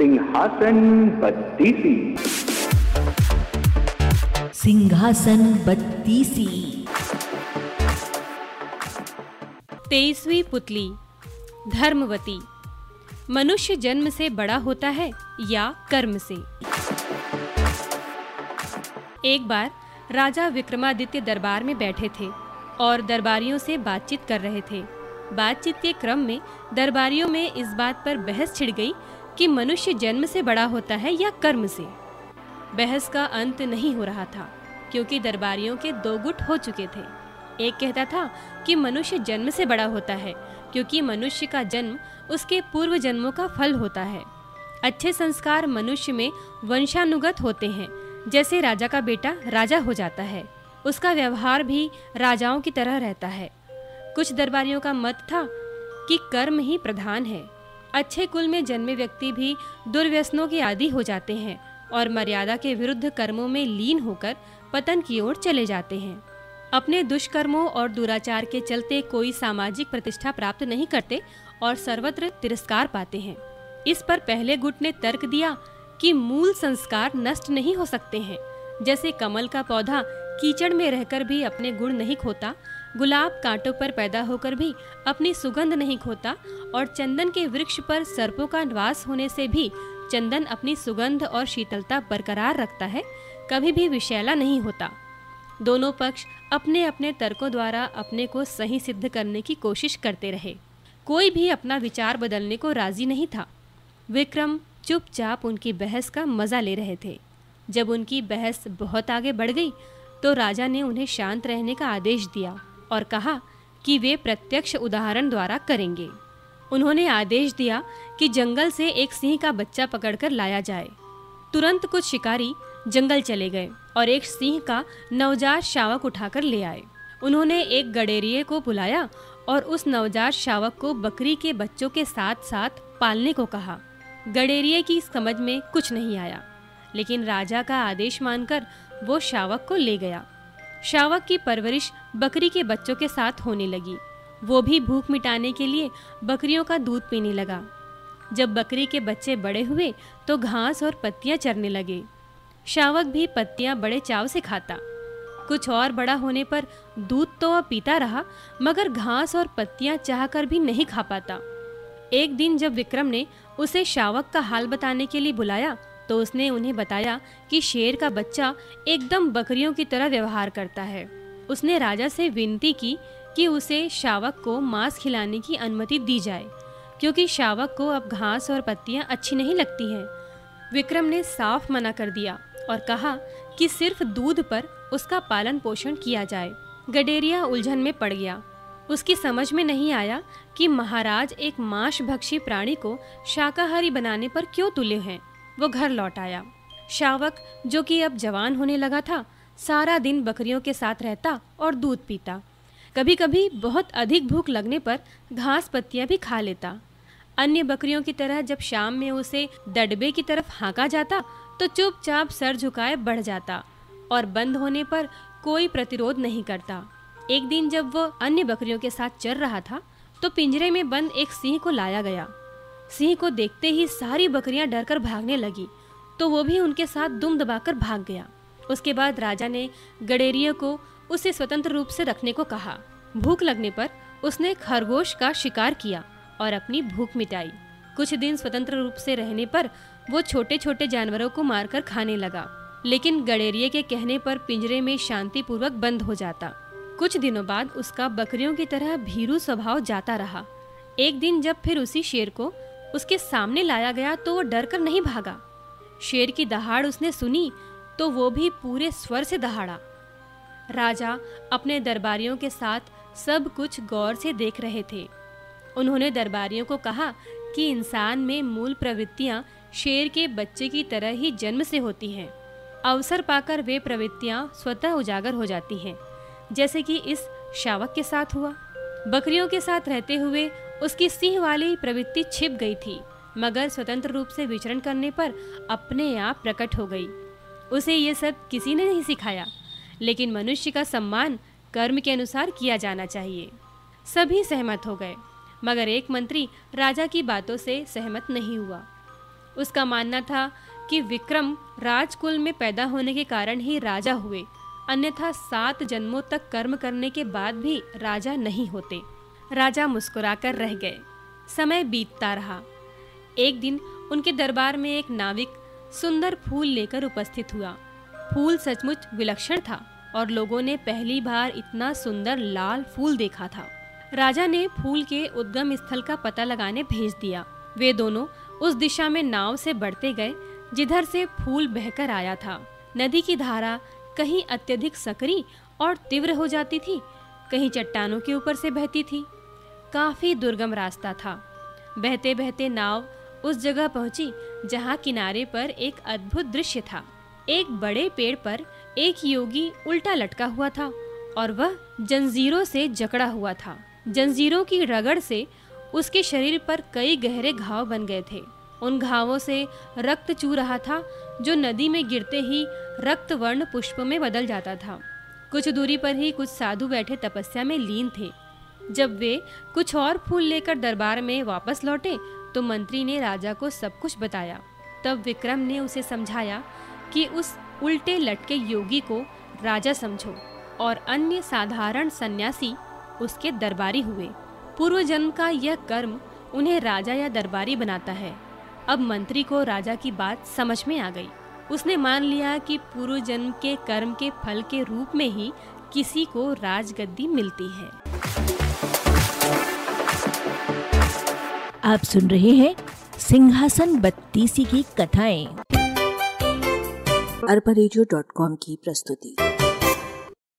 सिंहासन बत्तीसी। सिंहासन बत्तीसी। तेईसवीं पुतली धर्मवती। मनुष्य जन्म से बड़ा होता है या कर्म से? एक बार राजा विक्रमादित्य दरबार में बैठे थे और दरबारियों से बातचीत कर रहे थे। बातचीत के क्रम में दरबारियों में इस बात पर बहस छिड़ गई कि मनुष्य जन्म से बड़ा होता है या कर्म से। बहस का अंत नहीं हो रहा था, क्योंकि दरबारियों के दो गुट हो चुके थे। एक कहता था कि मनुष्य जन्म से बड़ा होता है, क्योंकि मनुष्य का जन्म उसके पूर्व जन्मों का फल होता है। अच्छे संस्कार मनुष्य में वंशानुगत होते हैं, जैसे राजा का बेटा राजा हो जाता है, उसका व्यवहार भी राजाओं की तरह रहता है। कुछ दरबारियों का मत था कि कर्म ही प्रधान है। अच्छे कुल में जन्मे व्यक्ति भी दुर्व्यसनों के आदि हो जाते हैं और मर्यादा के विरुद्ध कर्मों में लीन होकर पतन की ओर चले जाते हैं। अपने दुष्कर्मों और दुराचार के चलते कोई सामाजिक प्रतिष्ठा प्राप्त नहीं करते और सर्वत्र तिरस्कार पाते हैं। इस पर पहले गुट ने तर्क दिया कि मूल संस्कार नष्ट नहीं हो सकते हैं। जैसे कमल का पौधा कीचड़ में रहकर भी अपने गुण नहीं खोता गुलाब कांटों पर पैदा होकर भी अपनी सुगंध नहीं खोता और चंदन के वृक्ष पर सर्पों का निवास होने से भी चंदन अपनी सुगंध और शीतलता बरकरार रखता है, कभी भी विषैला नहीं होता। दोनों पक्ष अपने अपने तर्कों द्वारा अपने को सही सिद्ध करने की कोशिश करते रहे। कोई भी अपना विचार बदलने को राज़ी नहीं था। विक्रम चुपचाप उनकी बहस का मज़ा ले रहे थे। जब उनकी बहस बहुत आगे बढ़ गई तो राजा ने उन्हें शांत रहने का आदेश दिया। और कहा कि वे प्रत्यक्ष उदाहरण द्वारा करेंगे। उन्होंने आदेश दिया कि जंगल से एक सिंह का बच्चा पकड़कर लाया जाए। तुरंत कुछ शिकारी जंगल चले गए और एक सिंह का नवजात शावक उठाकर ले आए। उन्होंने एक गडेरिए को बुलाया और उस नवजात शावक को बकरी के बच्चों के साथ साथ पालने को कहा। गडेरिए की समझ में कुछ नहीं आया, लेकिन राजा का आदेश मानकर वो शावक को ले गया। शावक की परवरिश बकरी के बच्चों के साथ होने लगी। वो भी भूख मिटाने के लिए बकरियों का दूध पीने लगा। जब बकरी के बच्चे बड़े हुए तो घास और पत्तियाँ चरने लगे। शावक भी पत्तियाँ बड़े चाव से खाता। कुछ और बड़ा होने पर दूध तो वह पीता रहा, मगर घास और पत्तियाँ चाहकर भी नहीं खा पाता। एक दिन जब विक्रम ने उसे शावक का हाल बताने के लिए बुलाया तो उसने उन्हें बताया कि शेर का बच्चा एकदम बकरियों की तरह व्यवहार करता है। उसने राजा से विनती की कि उसे शावक को मांस खिलाने की अनुमति दी जाए, क्योंकि शावक को अब घास और पत्तियाँ अच्छी नहीं लगती हैं। विक्रम ने साफ़ मना कर दिया और कहा कि सिर्फ़ दूध पर उसका पालन पोषण किया जाए। गडेरिया उलझन में पड़ गया। उसकी समझ में नहीं आया कि महाराज एक मांस भक्षी प्राणी को शाकाहारी बनाने पर क्यों तुले हैं। वो घर लौट आया। शावक, जो कि अब जवान होने लगा था सारा दिन बकरियों के साथ रहता और दूध पीता। कभी कभी बहुत अधिक भूख लगने पर घास पत्तियाँ भी खा लेता। अन्य बकरियों की तरह जब शाम में उसे दडबे की तरफ़ हाँका जाता तो चुपचाप सर झुकाए बढ़ जाता और बंद होने पर कोई प्रतिरोध नहीं करता। एक दिन जब वो अन्य बकरियों के साथ चल रहा था तो पिंजरे में बंद एक सिंह को लाया गया। सिंह को देखते ही सारी बकरियाँ डरकर भागने लगी तो वो भी उनके साथ दुम दबाकर भाग गया। उसके बाद राजा ने गडेरिया को उसे स्वतंत्र रूप से रखने को कहा। भूख लगने पर उसने खरगोश का शिकार किया और अपनी भूख मिटाई। कुछ दिन स्वतंत्र रूप से रहने पर वो छोटे छोटे जानवरों को मारकर खाने लगा। लेकिन गडेरिए के कहने पर पिंजरे में शांतिपूर्वक बंद हो जाता। कुछ दिनों बाद उसका बकरियों की तरह भीरू स्वभाव जाता रहा। एक दिन जब फिर उसी शेर को उसके सामने लाया गया तो वो डर कर नहीं भागा। शेर की दहाड़ उसने सुनी तो वो भी पूरे स्वर से दहाड़ा। राजा अपने दरबारियों के साथ सब कुछ गौर से देख रहे थे। उन्होंने दरबारियों को कहा कि इंसान में मूल प्रवृत्तियाँ शेर के बच्चे की तरह ही जन्म से होती हैं। अवसर पाकर वे प्रवृत्तियाँ स्वतः उजागर हो जाती हैं, जैसे कि इस शावक के साथ हुआ। बकरियों के साथ रहते हुए उसकी सिंह वाली प्रवृत्ति छिप गई थी, मगर स्वतंत्र रूप से विचरण करने पर अपने आप प्रकट हो गई। उसे ये सब किसी ने नहीं सिखाया। लेकिन मनुष्य का सम्मान कर्म के अनुसार किया जाना चाहिए। सभी सहमत हो गए, मगर एक मंत्री राजा की बातों से सहमत नहीं हुआ। उसका मानना था कि विक्रम राजकुल में पैदा होने के कारण ही राजा हुए, अन्यथा सात जन्मों तक कर्म करने के बाद भी राजा नहीं होते। राजा मुस्कुराकर रह गए। समय बीतता रहा। एक दिन उनके दरबार में एक नाविक सुंदर फूल लेकर उपस्थित हुआ। फूल सचमुच विलक्षण था और लोगों ने पहली बार इतना सुंदर लाल फूल देखा था। राजा ने फूल के उद्गम स्थल का पता लगाने भेज दिया। वे दोनों उस दिशा में नाव से बढ़ते गए, जिधर से फूल बहकर आया था। नदी की धारा कहीं अत्यधिक सकरी और तीव्र हो जाती थी, कहीं चट्टानों के ऊपर से बहती थी। काफ़ी दुर्गम रास्ता था। बहते बहते नाव उस जगह पहुँची जहाँ किनारे पर एक अद्भुत दृश्य था। एक बड़े पेड़ पर एक योगी उल्टा लटका हुआ था और वह जंजीरों से जकड़ा हुआ था। जंजीरों की रगड़ से उसके शरीर पर कई गहरे घाव बन गए थे। उन घावों से रक्त चू रहा था, जो नदी में गिरते ही रक्त वर्ण पुष्प में बदल जाता था। कुछ दूरी पर ही कुछ साधु बैठे तपस्या में लीन थे। जब वे कुछ और फूल लेकर दरबार में वापस लौटे तो मंत्री ने राजा को सब कुछ बताया। तब विक्रम ने उसे समझाया कि उस उल्टे लटके योगी को राजा समझो और अन्य साधारण सन्यासी उसके दरबारी हुए। पूर्व जन्म का यह कर्म उन्हें राजा या दरबारी बनाता है। अब मंत्री को राजा की बात समझ में आ गई। उसने मान लिया कि पूर्व जन्म के कर्म के फल के रूप में ही किसी को राजगद्दी मिलती है। आप सुन रहे हैं सिंहासन बत्तीसी की कथाएँ। अरबा की प्रस्तुति।